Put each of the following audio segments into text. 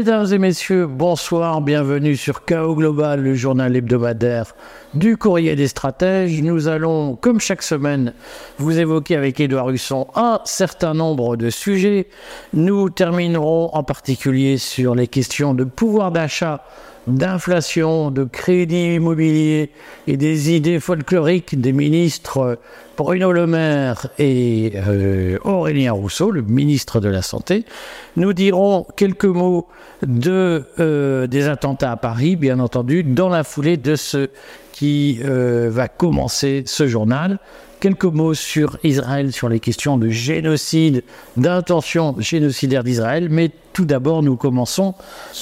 Mesdames et messieurs, bonsoir, bienvenue sur KO Global, le journal hebdomadaire du courrier des stratèges. Nous allons, comme chaque semaine, vous évoquer avec Édouard Husson un certain nombre de sujets. Nous terminerons en particulier sur les questions de pouvoir d'achat d'inflation, de crédit immobilier et des idées folkloriques des ministres Bruno Le Maire et euh, Aurélien Rousseau, le ministre de la Santé. Nous dirons quelques mots euh, des attentats à Paris, bien entendu, dans la foulée de ce qui euh, va commencer ce journal. Quelques mots sur Israël, sur les questions de génocide, d'intention génocidaire d'Israël. Mais tout d'abord, nous commençons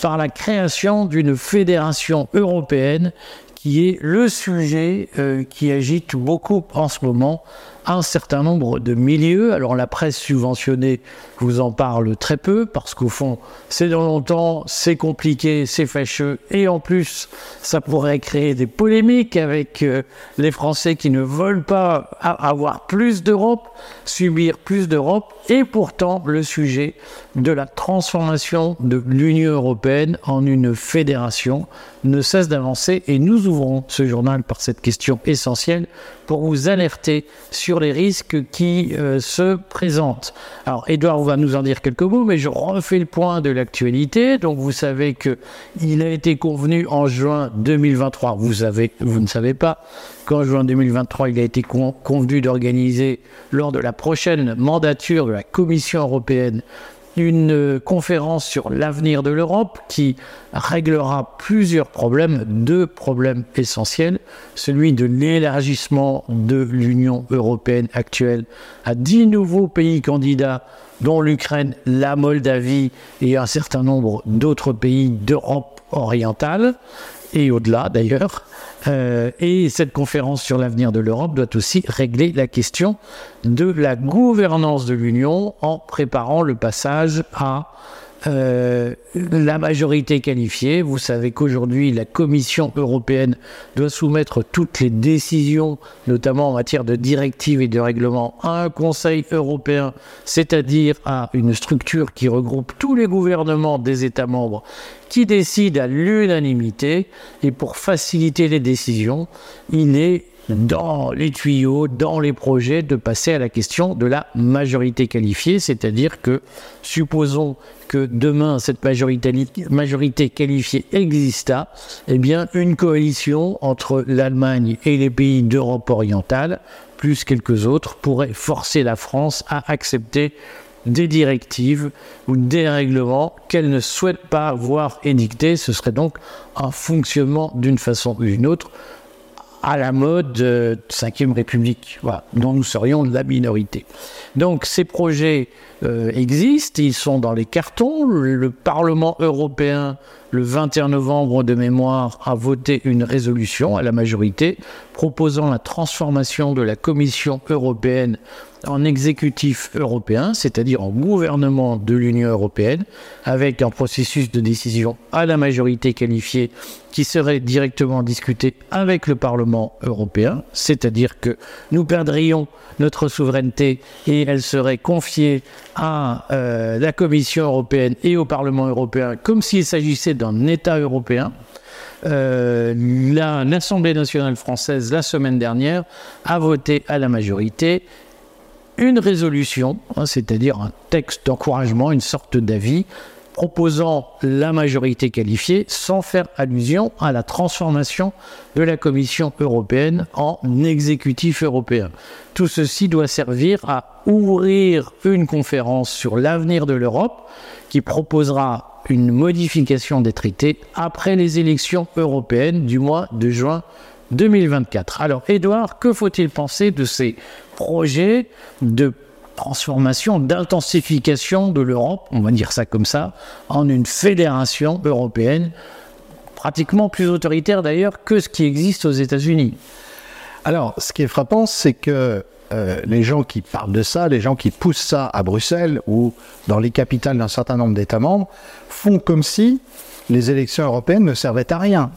par la création d'une fédération européenne qui est le sujet euh, qui agite beaucoup en ce moment un certain nombre de milieux. Alors la presse subventionnée vous en parle très peu parce qu'au fond, c'est dans longtemps, c'est compliqué, c'est fâcheux et en plus, ça pourrait créer des polémiques avec euh, les Français qui ne veulent pas avoir plus d'Europe, subir plus d'Europe et pourtant le sujet de la transformation de l'Union européenne en une fédération ne cesse d'avancer et nous ouvrons ce journal par cette question essentielle pour vous alerter sur les risques qui euh, se présentent. Alors, Edouard va nous en dire quelques mots, mais je refais le point de l'actualité. Donc, vous savez que il a été convenu en juin 2023. Vous vous ne savez pas qu'en juin 2023, il a été convenu d'organiser lors de la prochaine mandature de la Commission européenne une conférence sur l'avenir de l'Europe qui réglera plusieurs problèmes, deux problèmes essentiels, celui de l'élargissement de l'Union européenne actuelle à dix nouveaux pays candidats dont l'Ukraine, la Moldavie et un certain nombre d'autres pays d'Europe orientale, et au-delà d'ailleurs. Euh, et cette conférence sur l'avenir de l'Europe doit aussi régler la question de la gouvernance de l'Union en préparant le passage à euh, la majorité qualifiée. Vous savez qu'aujourd'hui, la Commission européenne doit soumettre toutes les décisions, notamment en matière de directives et de règlements, à un Conseil européen, c'est-à-dire à une structure qui regroupe tous les gouvernements des États membres qui décide à l'unanimité. Et pour faciliter les décisions, il est dans les tuyaux, dans les projets, de passer à la question de la majorité qualifiée, c'est-à-dire que, supposons que demain cette majorité, qualifiée exista, eh bien, une coalition entre l'Allemagne et les pays d'Europe orientale, plus quelques autres, pourrait forcer la France à accepter des directives ou des règlements qu'elle ne souhaite pas voir édictés. Ce serait donc un fonctionnement d'une façon ou d'une autre à la mode de 5ème République, dont nous serions la minorité. Donc ces projets euh, existent, ils sont dans les cartons. Le Parlement européen, le 21 novembre de mémoire, a voté une résolution à la majorité proposant la transformation de la Commission européenne en exécutif européen, c'est-à-dire en gouvernement de l'Union européenne, avec un processus de décision à la majorité qualifiée qui serait directement discuté avec le Parlement européen, c'est-à-dire que nous perdrions notre souveraineté et elle serait confiée à euh, la Commission européenne et au Parlement européen comme s'il s'agissait d'un État européen. Euh, L'Assemblée nationale française, la semaine dernière, a voté à la majorité une résolution, hein, c'est-à-dire un texte d'encouragement, une sorte d'avis, proposant la majorité qualifiée sans faire allusion à la transformation de la Commission européenne en exécutif européen. Tout ceci doit servir à ouvrir une conférence sur l'avenir de l'Europe qui proposera une modification des traités après les élections européennes du mois de juin 2024. Alors, Edouard, que faut-il penser de ces projets de transformation, d'intensification de l'Europe, on va dire ça comme ça, en une fédération européenne, pratiquement plus autoritaire d'ailleurs que ce qui existe aux États-Unis? Alors, ce qui est frappant, c'est que euh, les gens qui parlent de ça, les gens qui poussent ça à Bruxelles ou dans les capitales d'un certain nombre d'États membres, font comme si les élections européennes ne servaient à rien.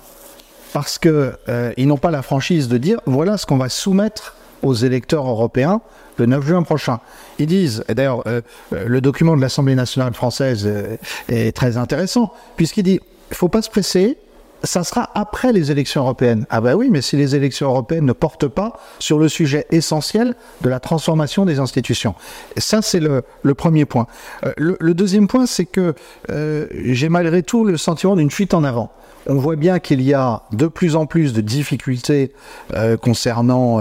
Parce qu'ils euh, n'ont pas la franchise de dire voilà ce qu'on va soumettre aux électeurs européens le 9 juin prochain. Ils disent, et d'ailleurs euh, euh, le document de l'Assemblée nationale française euh, est très intéressant, puisqu'il dit, il faut pas se presser, ça sera après les élections européennes. Ah ben oui, mais si les élections européennes ne portent pas sur le sujet essentiel de la transformation des institutions. Ça, c'est le, premier point. Euh, le, deuxième point, c'est que euh, j'ai malgré tout le sentiment d'une fuite en avant on voit bien qu'il y a de plus en plus de difficultés euh, concernant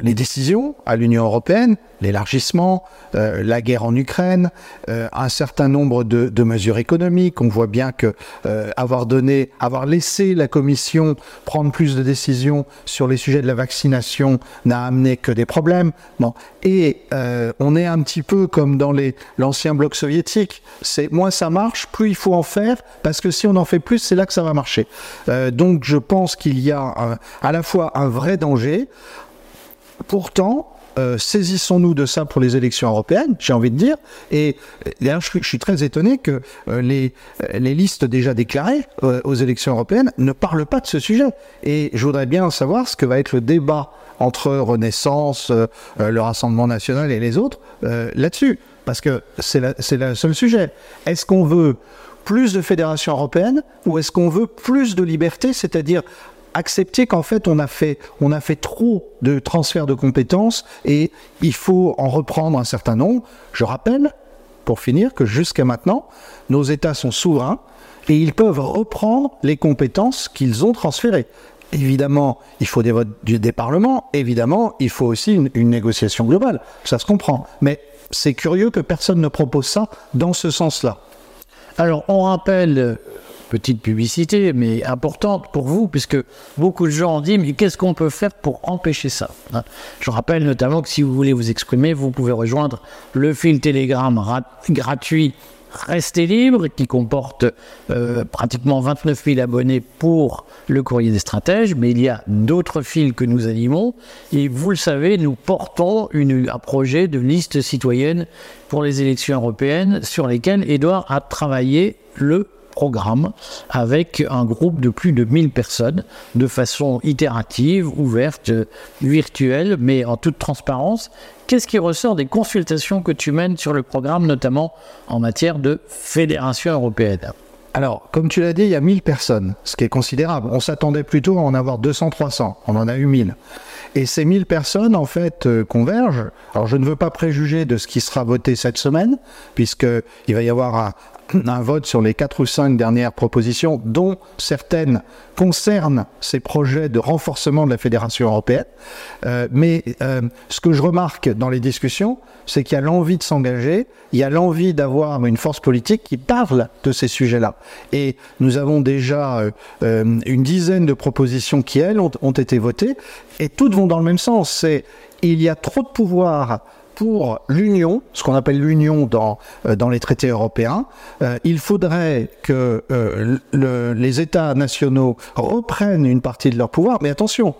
les décisions à l'Union européenne, l'élargissement, la guerre en Ukraine, un certain nombre de, de, mesures économiques. On voit bien que avoir donné, avoir laissé la Commission prendre plus de décisions sur les sujets de la vaccination n'a amené que des problèmes. Bon. Et on est un petit peu comme dans l'ancien bloc soviétique. C'est moins ça marche, plus il faut en faire, parce que si on en fait plus, c'est là que ça va marcher. donc je pense qu'il y a à la fois un vrai danger. Pourtant, euh, saisissons-nous de ça pour les élections européennes, j'ai envie de dire. Et d'ailleurs, je, suis très étonné que euh, les, listes déjà déclarées euh, aux élections européennes ne parlent pas de ce sujet. Et je voudrais bien savoir ce que va être le débat entre Renaissance, euh, le Rassemblement national et les autres euh, là-dessus. Parce que c'est le seul sujet. Est-ce qu'on veut plus de fédération européenne ou est-ce qu'on veut plus de liberté, c'est-à-dire accepter qu'en fait on a fait trop de transferts de compétences et il faut en reprendre un certain nombre. Je rappelle pour finir que jusqu'à maintenant nos États sont souverains et ils peuvent reprendre les compétences qu'ils ont transférées. Évidemment, il faut des votes des parlements. Évidemment, il faut aussi une négociation globale. Ça se comprend. Mais c'est curieux que personne ne propose ça dans ce sens-là. Alors, on rappelle petite publicité, mais importante pour vous, puisque beaucoup de gens ont dit, mais qu'est-ce qu'on peut faire pour empêcher ça hein? Je rappelle notamment que si vous voulez vous exprimer, vous pouvez rejoindre le fil Telegram gratuit Restez libre, qui comporte euh, pratiquement 29 000 abonnés pour le courrier des stratèges, mais il y a d'autres fils que nous animons. Et vous le savez, nous portons un projet de liste citoyenne pour les élections européennes sur lesquelles Edouard a travaillé le programme avec un groupe de plus de 1000 personnes de façon itérative, ouverte, virtuelle, mais en toute transparence. Qu'est-ce qui ressort des consultations que tu mènes sur le programme, notamment en matière de fédération européenne? Alors, comme tu l'as dit, il y a 1000 personnes, ce qui est considérable. On s'attendait plutôt à en avoir 200-300. On en a eu 1000. Et ces 1000 personnes, en fait, euh, convergent. Alors, je ne veux pas préjuger de ce qui sera voté cette semaine, puisqu'il va y avoir un, vote sur les quatre ou cinq dernières propositions, dont certaines concernent ces projets de renforcement de la fédération européenne. Euh, mais euh, ce que je remarque dans les discussions, c'est qu'il y a l'envie de s'engager, il y a l'envie d'avoir une force politique qui parle de ces sujets-là. Et nous avons déjà euh, euh une dizaine de propositions qui, elles, ont, été votées, et toutes vont dans le même sens. C'est il y a trop de pouvoir pour l'Union, ce qu'on appelle l'Union dans, euh, les traités européens, il faudrait que le, les États nationaux reprennent une partie de leur pouvoir, mais attention,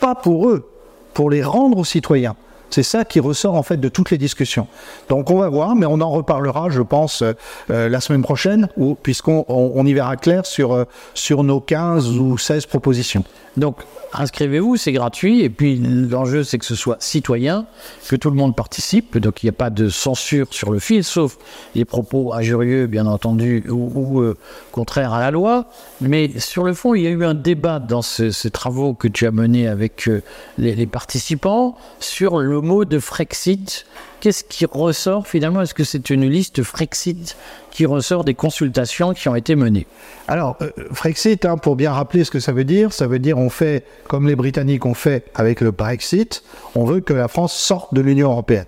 pas pour eux, pour les rendre aux citoyens. C'est ça qui ressort en fait de toutes les discussions. Donc on va voir, mais on en reparlera, je pense, euh, la semaine prochaine, puisqu'on on, on y verra clair sur, euh, sur nos 15 ou 16 propositions. Donc inscrivez-vous, c'est gratuit, et puis l'enjeu c'est que ce soit citoyen, que tout le monde participe, donc il n'y a pas de censure sur le fil, sauf les propos injurieux, bien entendu, ou, euh, contraires à la loi. Mais sur le fond, il y a eu un débat dans ce, ces travaux que tu as menés avec euh, les, les participants sur le mot de Frexit. Qu'est-ce qui ressort finalement? Est-ce que c'est une liste Frexit qui ressort des consultations qui ont été menées? Alors, euh, Frexit, hein, pour bien rappeler ce que ça veut dire, ça veut dire on fait comme les Britanniques ont fait avec le Brexit, on veut que la France sorte de l'Union européenne.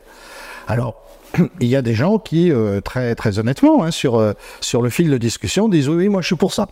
Alors, il y a des gens qui, euh, très, très honnêtement, hein, sur, euh, sur le fil de discussion, disent oui, oui, moi je suis pour ça.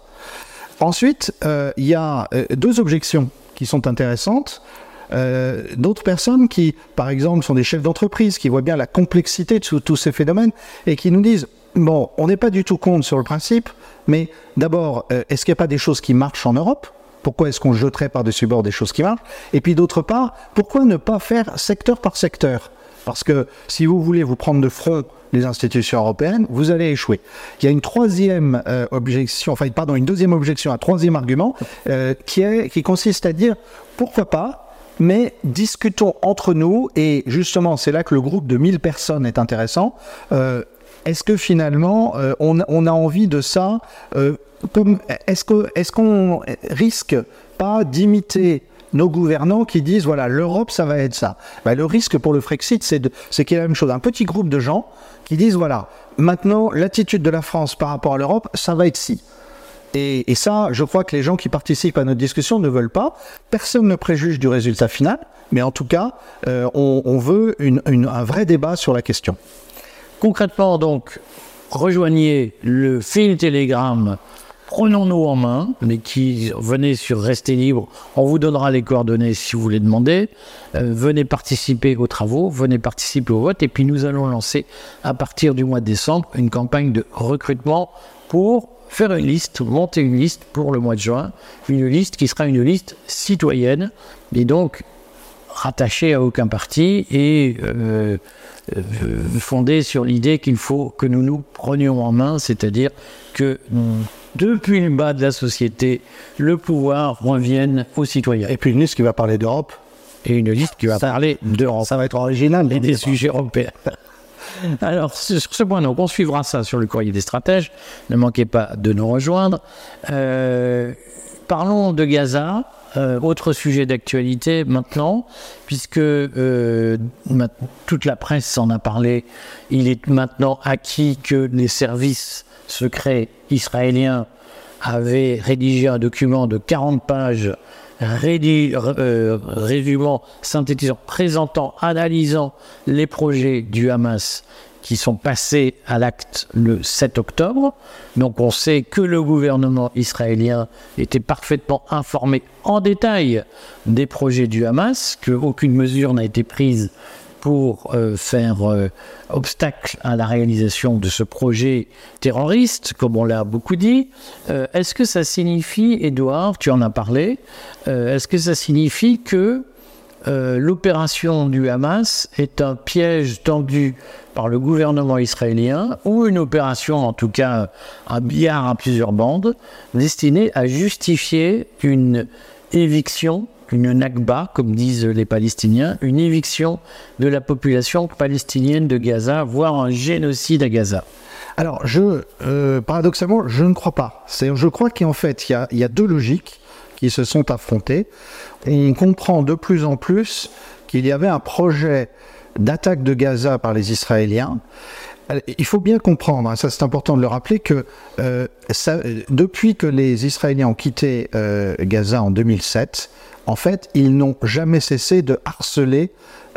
Ensuite, il y a deux objections qui sont intéressantes. Euh, d'autres personnes qui, par exemple, sont des chefs d'entreprise, qui voient bien la complexité de tous ces phénomènes et qui nous disent bon, on n'est pas du tout contre sur le principe, mais d'abord, euh, est-ce qu'il n'y a pas des choses qui marchent en Europe? Pourquoi est-ce qu'on jeterait par-dessus bord des choses qui marchent? Et puis d'autre part, pourquoi ne pas faire secteur par secteur? Parce que si vous voulez vous prendre de front les institutions européennes, vous allez échouer. Il y a une troisième euh, objection, enfin pardon, une deuxième objection, un troisième argument euh, qui, est, qui consiste à dire pourquoi pas mais discutons entre nous, et justement, c'est là que le groupe de 1000 personnes est intéressant. Euh, est-ce que finalement, euh, on, a envie de ça euh, Est-ce qu'on risque pas d'imiter nos gouvernants qui disent voilà l'Europe ça va être ça. Ben, le risque pour le Frexit c'est qu'il y a la même chose. Un petit groupe de gens qui disent voilà maintenant l'attitude de la France par rapport à l'Europe ça va être ci. Et, ça, je crois que les gens qui participent à notre discussion ne veulent pas. Personne ne préjuge du résultat final, mais en tout cas, euh, on, veut un vrai débat sur la question. Concrètement, donc, rejoignez le fil Telegram prenons-nous en main, mais qui venez sur Restez libre, on vous donnera les coordonnées si vous voulez demander. Euh, venez participer aux travaux, venez participer au vote, et puis nous allons lancer à partir du mois de décembre une campagne de recrutement pour faire une liste, monter une liste pour le mois de juin, une liste qui sera une liste citoyenne, et donc rattachée à aucun parti et euh, euh, fondée sur l'idée qu'il faut que nous nous prenions en main, c'est-à-dire que depuis le bas de la société, le pouvoir revienne aux citoyens. Et puis une liste qui va parler d'Europe. Et une liste qui va ça, parler d'Europe. Ça va être original. Et des sujets européens. Alors, sur ce point, donc, on suivra ça sur le courrier des stratèges. Ne manquez pas de nous rejoindre. Euh, parlons de Gaza. Euh, autre sujet d'actualité maintenant, puisque euh, toute la presse en a parlé. Il est maintenant acquis que les services secrets israéliens avaient rédigé un document de 40 pages euh, résumant, synthétisant, présentant, analysant les projets du Hamas qui sont passés à l'acte le 7 octobre. Donc on sait que le gouvernement israélien était parfaitement informé en détail des projets du Hamas, qu'aucune mesure n'a été prise pour euh, faire euh, obstacle à la réalisation de ce projet terroriste, comme on l'a beaucoup dit. Euh, est-ce que ça signifie, Edouard, tu en as parlé, est-ce que ça signifie que l'opération du Hamas est un piège tendu par le gouvernement israélien ou une opération, en tout cas un billard à plusieurs bandes, destinée à justifier une éviction une Nakba, comme disent les Palestiniens, une éviction de la population palestinienne de Gaza, voire un génocide à Gaza. Alors, je, euh, paradoxalement, je ne crois pas. Je crois qu'en fait, il y, a, deux logiques qui se sont affrontées. On comprend de plus en plus qu'il y avait un projet d'attaque de Gaza par les Israéliens. Il faut bien comprendre, hein, ça c'est important de le rappeler, que euh, depuis que les Israéliens ont quitté euh, Gaza en 2007, en fait, ils n'ont jamais cessé de harceler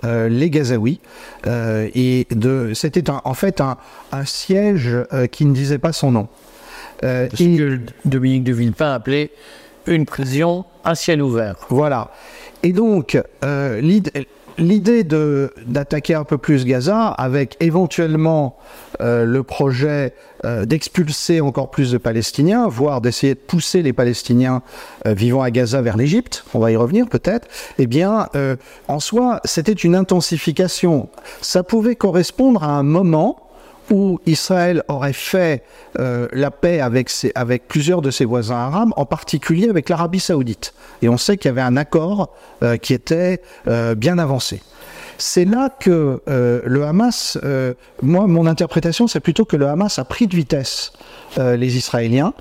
euh, les Gazaouis. Euh, et de, c'était en fait un, un siège euh, qui ne disait pas son nom. Ce et, que Dominique de Villepin appelait une prison à ciel ouvert. Voilà. Et donc, l'idée l'idée d'attaquer un peu plus Gaza avec éventuellement euh, le projet euh, d'expulser encore plus de Palestiniens, voire d'essayer de pousser les Palestiniens euh, vivant à Gaza vers l'Égypte, on va y revenir peut-être, eh bien, euh, en soi, c'était une intensification. Ça pouvait correspondre à un moment où Israël aurait fait euh, la paix avec, plusieurs de ses voisins arabes, en particulier avec l'Arabie saoudite. Et on sait qu'il y avait un accord euh, qui était euh, bien avancé. C'est là que le Hamas, moi, mon interprétation, c'est plutôt que le Hamas a pris de vitesse les Israéliens.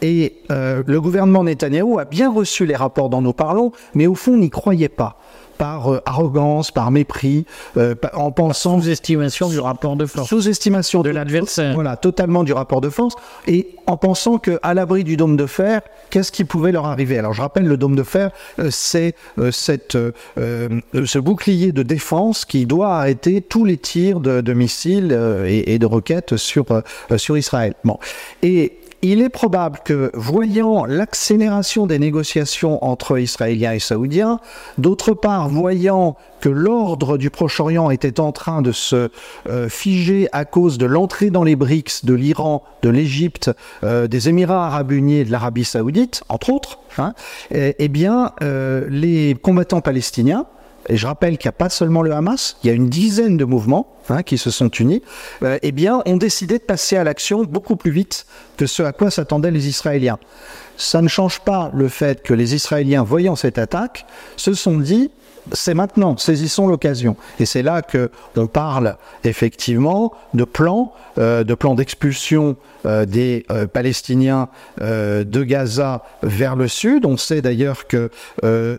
Et le gouvernement Netanyahou a bien reçu les rapports dont nous parlons, mais au fond, n'y croyait pas par euh, arrogance, par mépris, euh, en pensant sous-estimation du rapport de force, sous-estimation de l'adversaire, voilà, totalement du rapport de force, et en pensant que à l'abri du dôme de fer, qu'est-ce qui pouvait leur arriver? Alors je rappelle, le dôme de fer, euh, c'est cette ce bouclier de défense qui doit arrêter tous les tirs de, de missiles et, et, de roquettes sur sur Israël. Bon, et il est probable que, voyant l'accélération des négociations entre Israéliens et Saoudiens, d'autre part, voyant que l'ordre du Proche-Orient était en train de se euh, figer à cause de l'entrée dans les BRICS de l'Iran, de l'Égypte, euh, des Émirats arabes unis et de l'Arabie saoudite, entre autres, hein, eh, eh bien, euh, les combattants palestiniens, et je rappelle qu'il n'y a pas seulement le Hamas, il y a une dizaine de mouvements hein, qui se sont unis, euh, eh bien, ont décidé de passer à l'action beaucoup plus vite que ce à quoi s'attendaient les Israéliens. Ça ne change pas le fait que les Israéliens, voyant cette attaque, se sont dit c'est maintenant, saisissons l'occasion. Et c'est là que on parle effectivement de plans, euh, de plans d'expulsion euh, des euh, Palestiniens de Gaza vers le sud. On sait d'ailleurs que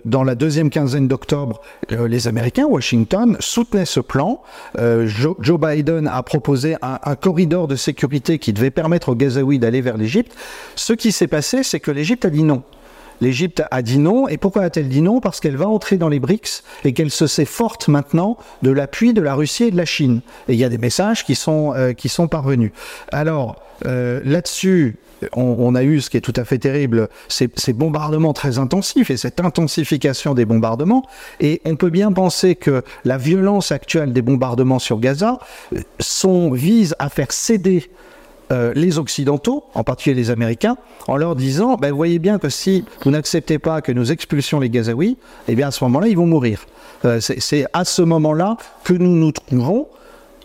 dans la deuxième quinzaine d'octobre, les Américains, Washington, soutenaient ce plan. Joe, Biden a proposé un, un, corridor de sécurité qui devait permettre aux Gazaouis d'aller vers l'Égypte. Ce qui s'est passé, c'est que l'Égypte a dit non l'Égypte a dit non. Et pourquoi a-t-elle dit non? Parce qu'elle va entrer dans les BRICS et qu'elle se sait forte maintenant de l'appui de la Russie et de la Chine. Et il y a des messages qui sont, euh, qui sont parvenus. Alors, euh, là-dessus, on, a eu ce qui est tout à fait terrible, ces, ces, bombardements très intensifs et cette intensification des bombardements. Et on peut bien penser que la violence actuelle des bombardements sur Gaza euh, sont, vise à faire céder euh, les Occidentaux, en particulier les Américains, en leur disant ben, Vous voyez bien que si vous n'acceptez pas que nous expulsions les Gazaouis, eh bien à ce moment-là, ils vont mourir. Euh, c'est à ce moment-là que nous nous trouvons.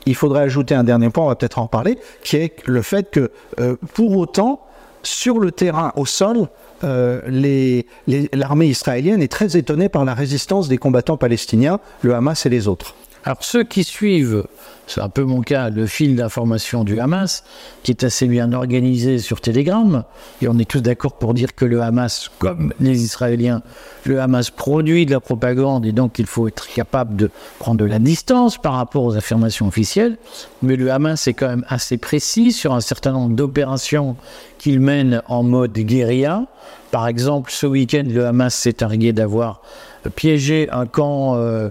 Il faudrait ajouter un dernier point, on va peut-être en parler, qui est le fait que, euh, pour autant, sur le terrain, au sol, l'armée israélienne est très étonnée par la résistance des combattants palestiniens, le Hamas et les autres. Alors ceux qui suivent, c'est un peu mon cas, le fil d'information du Hamas, qui est assez bien organisé sur Telegram, et on est tous d'accord pour dire que le Hamas, comme les Israéliens, le Hamas produit de la propagande et donc il faut être capable de prendre de la distance par rapport aux affirmations officielles, mais le Hamas est quand même assez précis sur un certain nombre d'opérations qu'il mène en mode guérilla. Par exemple, ce week-end, le Hamas s'est targué d'avoir piéger un camp, euh,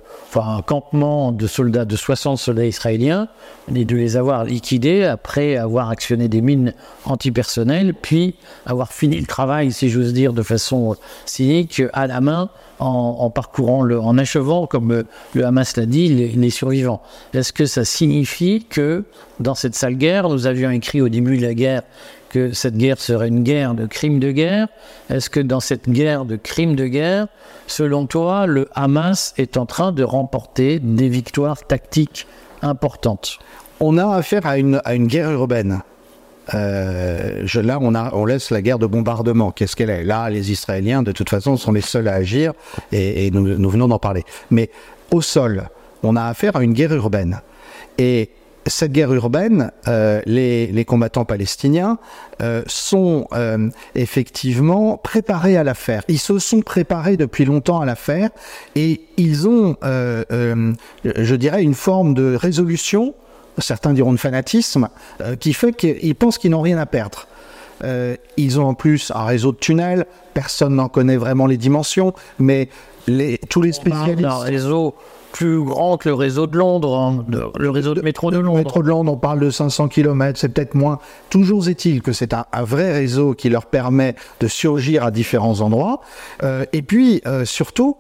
campement de soldats, de 60 soldats israéliens, et de les avoir liquidés après avoir actionné des mines antipersonnelles, puis avoir fini le travail, si j'ose dire, de façon cynique, à la main, en, parcourant, en achevant, comme le Hamas l'a dit, les survivants. Est-ce que ça signifie que dans cette sale guerre, nous avions écrit au début de la guerre que cette guerre serait une guerre de crimes de guerre? Est-ce que dans cette guerre de crimes de guerre, selon toi, le Hamas est en train de remporter des victoires tactiques importantes? On a affaire à une, à une guerre urbaine. Euh, là, on, a, on laisse la guerre de bombardement. Qu'est-ce qu'elle est? Là, les Israéliens, de toute façon, sont les seuls à agir, et, et nous, nous venons d'en parler. Mais au sol, on a affaire à une guerre urbaine. Et cette guerre urbaine, euh, les, combattants palestiniens euh, sont euh, effectivement préparés à la faire. Ils se sont préparés depuis longtemps à la faire et ils ont, je dirais, une forme de résolution, certains diront de fanatisme, qui fait qu'ils pensent qu'ils n'ont rien à perdre. ils ont en plus un réseau de tunnels, personne n'en connaît vraiment les dimensions, mais les, tous les spécialistes... Un réseau plus grand que le réseau de Londres, hein, de, le réseau de métro de Londres. Le métro de Londres, on parle de 500 km, c'est peut-être moins. Toujours est-il que c'est un, un, vrai réseau qui leur permet de surgir à différents endroits. Euh, et puis, euh, surtout,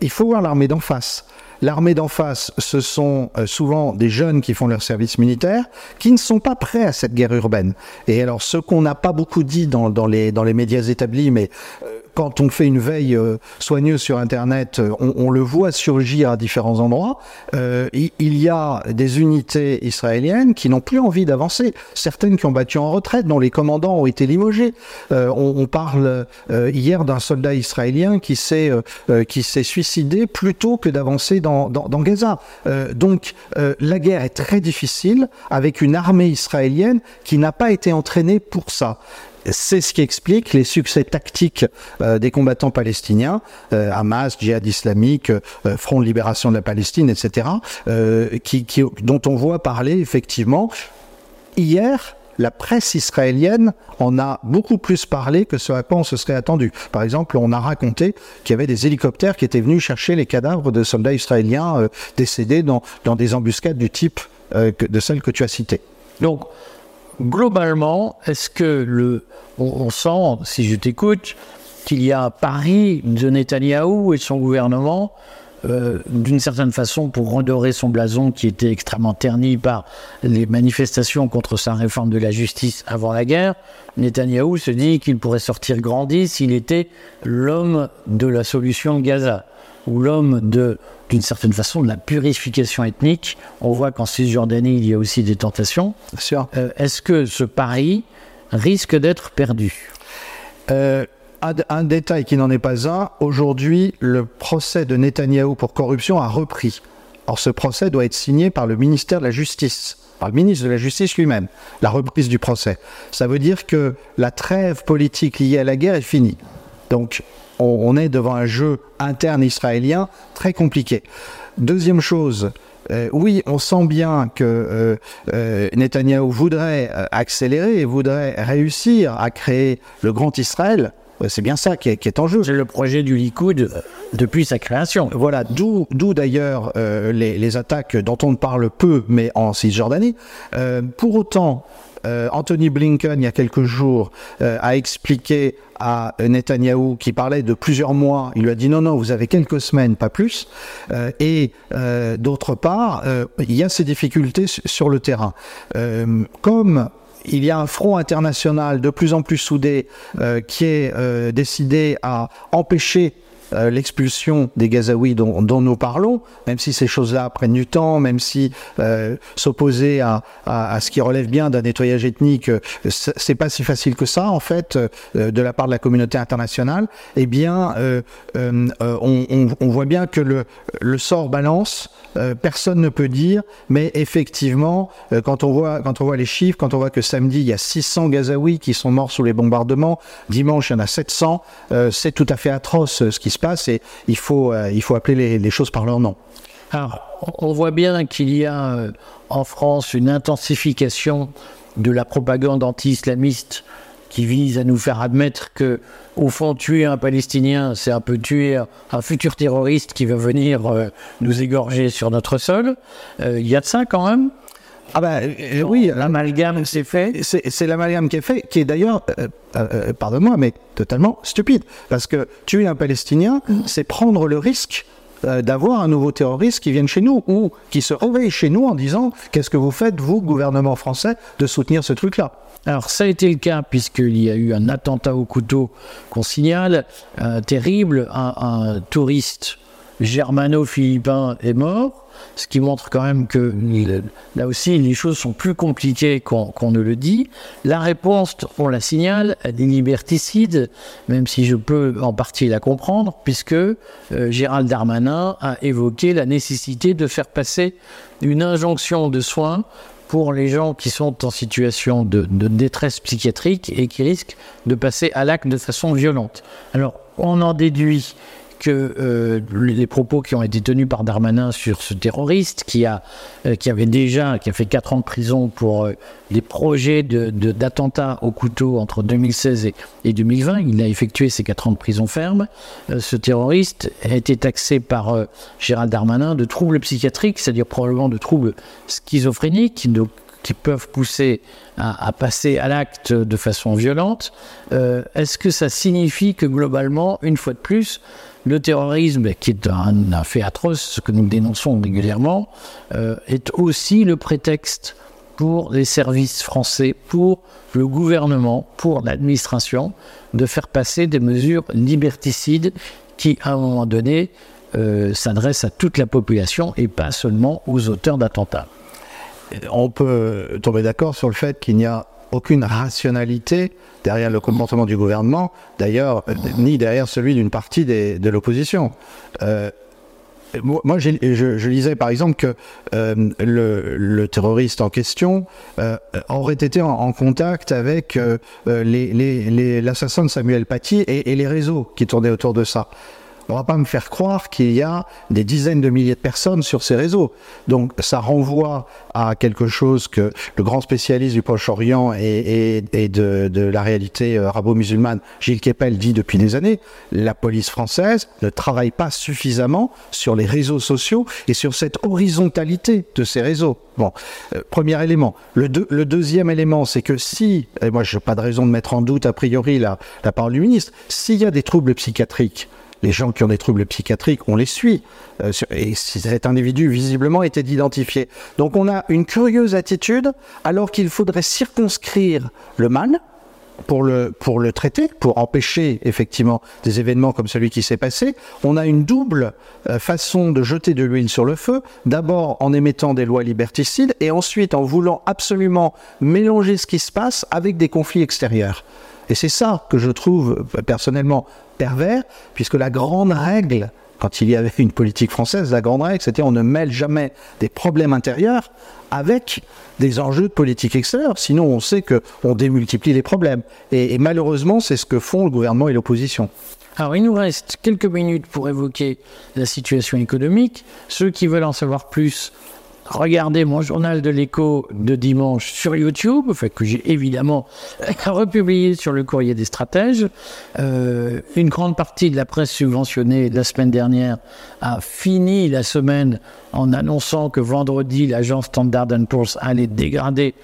il faut voir l'armée d'en face. L'armée d'en face, ce sont euh, souvent des jeunes qui font leur service militaire, qui ne sont pas prêts à cette guerre urbaine. Et alors, ce qu'on n'a pas beaucoup dit dans, dans, les, dans les médias établis, mais quand on fait une veille euh, soigneuse sur Internet, euh, on, le voit surgir à différents endroits. Euh, il y a des unités israéliennes qui n'ont plus envie d'avancer. Certaines qui ont battu en retraite, dont les commandants ont été limogés. On, parle hier d'un soldat israélien qui s'est qui s'est suicidé plutôt que d'avancer dans, dans, Gaza. donc la guerre est très difficile avec une armée israélienne qui n'a pas été entraînée pour ça c'est ce qui explique les succès tactiques euh, des combattants palestiniens, euh, Hamas, Djihad islamique, euh, Front de libération de la Palestine, etc., dont on voit parler effectivement. Hier, la presse israélienne en a beaucoup plus parlé que ce à quoi on se serait attendu. Par exemple, on a raconté qu'il y avait des hélicoptères qui étaient venus chercher les cadavres de soldats israéliens décédés dans, dans, des embuscades du type de celles que tu as citées. Donc, globalement, est-ce que le, on, sent, si je t'écoute, qu'il y a à Paris de Netanyahou et son gouvernement, euh, d'une certaine façon, pour redorer son blason qui était extrêmement terni par les manifestations contre sa réforme de la justice avant la guerre, Netanyahou se dit qu'il pourrait sortir grandi s'il était l'homme de la solution de Gaza ou l'homme de d'une certaine façon de la purification ethnique. On voit qu'en Cisjordanie, il y a aussi des tentations. Euh, Est-ce que ce pari risque d'être perdu? Euh, un, un détail qui n'en est pas un, aujourd'hui, le procès de Netanyahou pour corruption a repris. Or, ce procès doit être signé par le ministère de la Justice, par le ministre de la Justice lui-même, la reprise du procès. Ça veut dire que la trêve politique liée à la guerre est finie. Donc, on, on est devant un jeu interne israélien très compliqué. Deuxième chose, euh, oui, on sent bien que euh, euh, Netanyahou voudrait accélérer et voudrait réussir à créer le grand Israël. C'est bien ça qui est, qui est en jeu. C'est le projet du Likoud depuis sa création. Voilà, d'où d'ailleurs les, les attaques dont on ne parle peu, mais en Cisjordanie. Pour autant, euh, Anthony Blinken, il y a quelques jours, euh, a expliqué à Netanyahou, qui parlait de plusieurs mois, il lui a dit non, non, vous avez quelques semaines, pas plus. Euh, et d'autre part, il y a ces difficultés su- sur le terrain. Comme il y a un front international de plus en plus soudé qui est décidé à empêcher euh, l'expulsion des Gazaouis dont, nous parlons, même si ces choses-là prennent du temps, même si euh, s'opposer à, à, ce qui relève bien d'un nettoyage ethnique, euh, c'est pas si facile que ça en fait de la part de la communauté internationale. Eh bien, on, on, voit bien que le, le sort balance. Personne ne peut dire, mais effectivement, quand on voit quand on voit les chiffres, quand on voit que samedi il y a 600 Gazaouis qui sont morts sous les bombardements, dimanche il y en a 700, euh, c'est tout à fait atroce ce qui se et il faut euh, appeler les, choses par leur nom. Alors, on voit bien qu'il y a euh, en France une intensification de la propagande anti-islamiste qui vise à nous faire admettre que, au fond, tuer un Palestinien, c'est un peu tuer un- futur terroriste qui va venir euh, nous égorger sur notre sol. Il y a de ça quand même. Ah bah euh, oui, L'amalgame s'est fait. c'est c'est l'amalgame qui est fait, qui est d'ailleurs, euh, euh, euh, pardonne-moi, mais totalement stupide. Parce que tuer un Palestinien, c'est prendre le risque euh, d'avoir un nouveau terroriste qui vienne chez nous ou qui se réveille chez nous en disant qu'est-ce que vous faites, vous, gouvernement français, de soutenir ce truc-là? Alors ça a été le cas puisqu'il y a eu un attentat au couteau qu'on signale, euh, terrible, un, un touriste germano-philippin est mort, ce qui montre quand même que là aussi les choses sont plus compliquées qu'on ne le dit. La réponse, on la signale, elle est liberticide, même si je peux en partie la comprendre, puisque euh, Gérald Darmanin a évoqué la nécessité de faire passer une injonction de soins pour les gens qui sont en situation de détresse psychiatrique et qui risquent de passer à l'acte de façon violente. Alors, on en déduit que euh, les propos qui ont été tenus par Darmanin sur ce terroriste qui a euh, qui avait déjà qui a fait quatre ans de prison pour euh, des projets de- de- d'attentats au couteau entre 2016 et, et 2020, il a effectué ces quatre ans de prison ferme. Euh, ce terroriste a été taxé par Gérald Darmanin de troubles psychiatriques, c'est-à-dire probablement de troubles schizophréniques, donc qui peuvent pousser à, passer à l'acte de façon violente. Est-ce que ça signifie que globalement, une fois de plus, le terrorisme, qui est un, fait atroce, ce que nous dénonçons régulièrement, euh, est aussi le prétexte pour les services français, pour le gouvernement, pour l'administration, de faire passer des mesures liberticides qui, à un moment donné, euh, s'adressent à toute la population et pas seulement aux auteurs d'attentats. On peut tomber d'accord sur le fait qu'il n'y a aucune rationalité derrière le comportement du gouvernement, d'ailleurs, euh, ni derrière celui d'une partie de l'opposition. Euh, moi, je, lisais par exemple que euh, le, terroriste en question aurait été en, contact avec l'assassin de Samuel Paty et les réseaux qui tournaient autour de ça. On va pas me faire croire qu'il y a des dizaines de milliers de personnes sur ces réseaux. Donc ça renvoie à quelque chose que le grand spécialiste du Proche-Orient et, de, la réalité euh, arabo-musulmane, Gilles Kepel, dit depuis des années, la police française ne travaille pas suffisamment sur les réseaux sociaux et sur cette horizontalité de ces réseaux. Bon, euh, premier élément. Le, deux- le deuxième élément, c'est que si, et moi je n'ai pas de raison de mettre en doute a priori la parole du ministre, s'il y a des troubles psychiatriques, les gens qui ont des troubles psychiatriques, on les suit. Euh, et cet individu visiblement était identifié. Donc on a une curieuse attitude, alors qu'il faudrait circonscrire le mal, pour le, pour le traiter, pour empêcher effectivement des événements comme celui qui s'est passé, on a une double euh, façon de jeter de l'huile sur le feu. D'abord en émettant des lois liberticides et ensuite en voulant absolument mélanger ce qui se passe avec des conflits extérieurs. Et c'est ça que je trouve euh, personnellement pervers, puisque la grande règle quand il y avait une politique française, la grande règle, c'était on ne mêle jamais des problèmes intérieurs avec des enjeux de politique extérieure. Sinon, on sait qu'on démultiplie les problèmes. Et, et malheureusement, c'est ce que font le gouvernement et l'opposition. Alors, il nous reste quelques minutes pour évoquer la situation économique. Ceux qui veulent en savoir plus, regardez mon journal de l'écho de dimanche sur YouTube, enfin, que j'ai évidemment republié sur le courrier des stratèges. Euh, une grande partie de la presse subventionnée de la semaine dernière a fini la semaine en annonçant que vendredi, l'agence Standard Poor's allait dégrader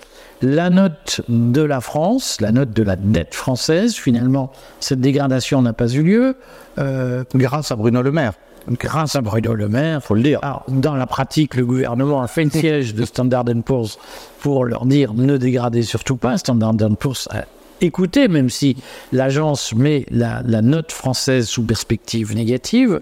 la note de la France, la note de la dette française. Finalement, cette dégradation n'a pas eu lieu. Euh, grâce à Bruno Le Maire grâce à Bruno Le Maire, faut le dire. Alors, dans la pratique, le gouvernement a fait une siège de Standard Poor's pour leur dire ne dégradez surtout pas. Standard Poor's a écouté, même si l'agence met la, la, note française sous perspective négative.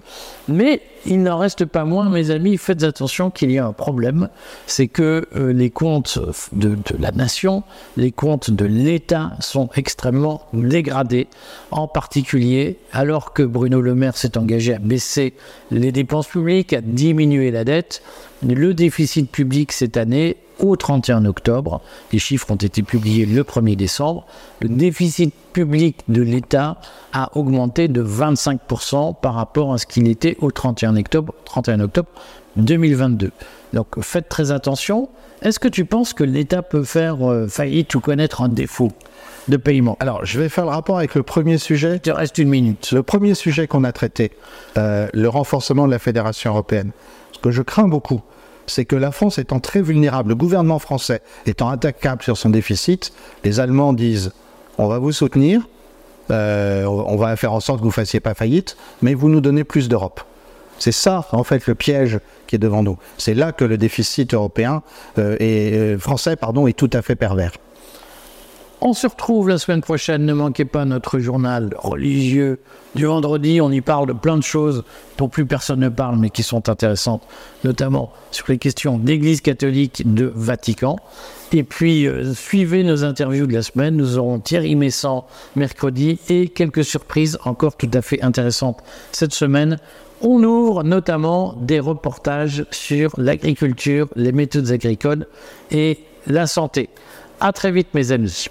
Mais il n'en reste pas moins, mes amis, faites attention qu'il y a un problème. C'est que euh, les comptes de, de, la nation, les comptes de l'État sont extrêmement dégradés. En particulier, alors que Bruno Le Maire s'est engagé à baisser les dépenses publiques, à diminuer la dette, le déficit public cette année au 31 octobre. Les chiffres ont été publiés le 1er décembre. Le déficit public de l'État a augmenté de 25% par rapport à ce qu'il était au 31 octobre, 31 octobre 2022. Donc faites très attention. Est-ce que tu penses que l'État peut faire euh, faillite ou connaître un défaut de paiement? Alors, je vais faire le rapport avec le premier sujet. Il te reste une minute. Le premier sujet qu'on a traité, euh, le renforcement de la Fédération européenne. Ce que je crains beaucoup, c'est que la France étant très vulnérable, le gouvernement français étant attaquable sur son déficit, les Allemands disent on va vous soutenir, euh, on va faire en sorte que vous ne fassiez pas faillite, mais vous nous donnez plus d'Europe. C'est ça, en fait, le piège qui est devant nous. C'est là que le déficit européen euh, euh, français, pardon, est tout à fait pervers. On se retrouve la semaine prochaine. Ne manquez pas notre journal religieux du vendredi. On y parle de plein de choses dont plus personne ne parle, mais qui sont intéressantes, notamment sur les questions d'Église catholique de Vatican. Et puis, euh, suivez nos interviews de la semaine. Nous aurons Thierry Messant mercredi et quelques surprises encore tout à fait intéressantes cette semaine. On ouvre notamment des reportages sur l'agriculture, les méthodes agricoles et la santé. À très vite, mes amis.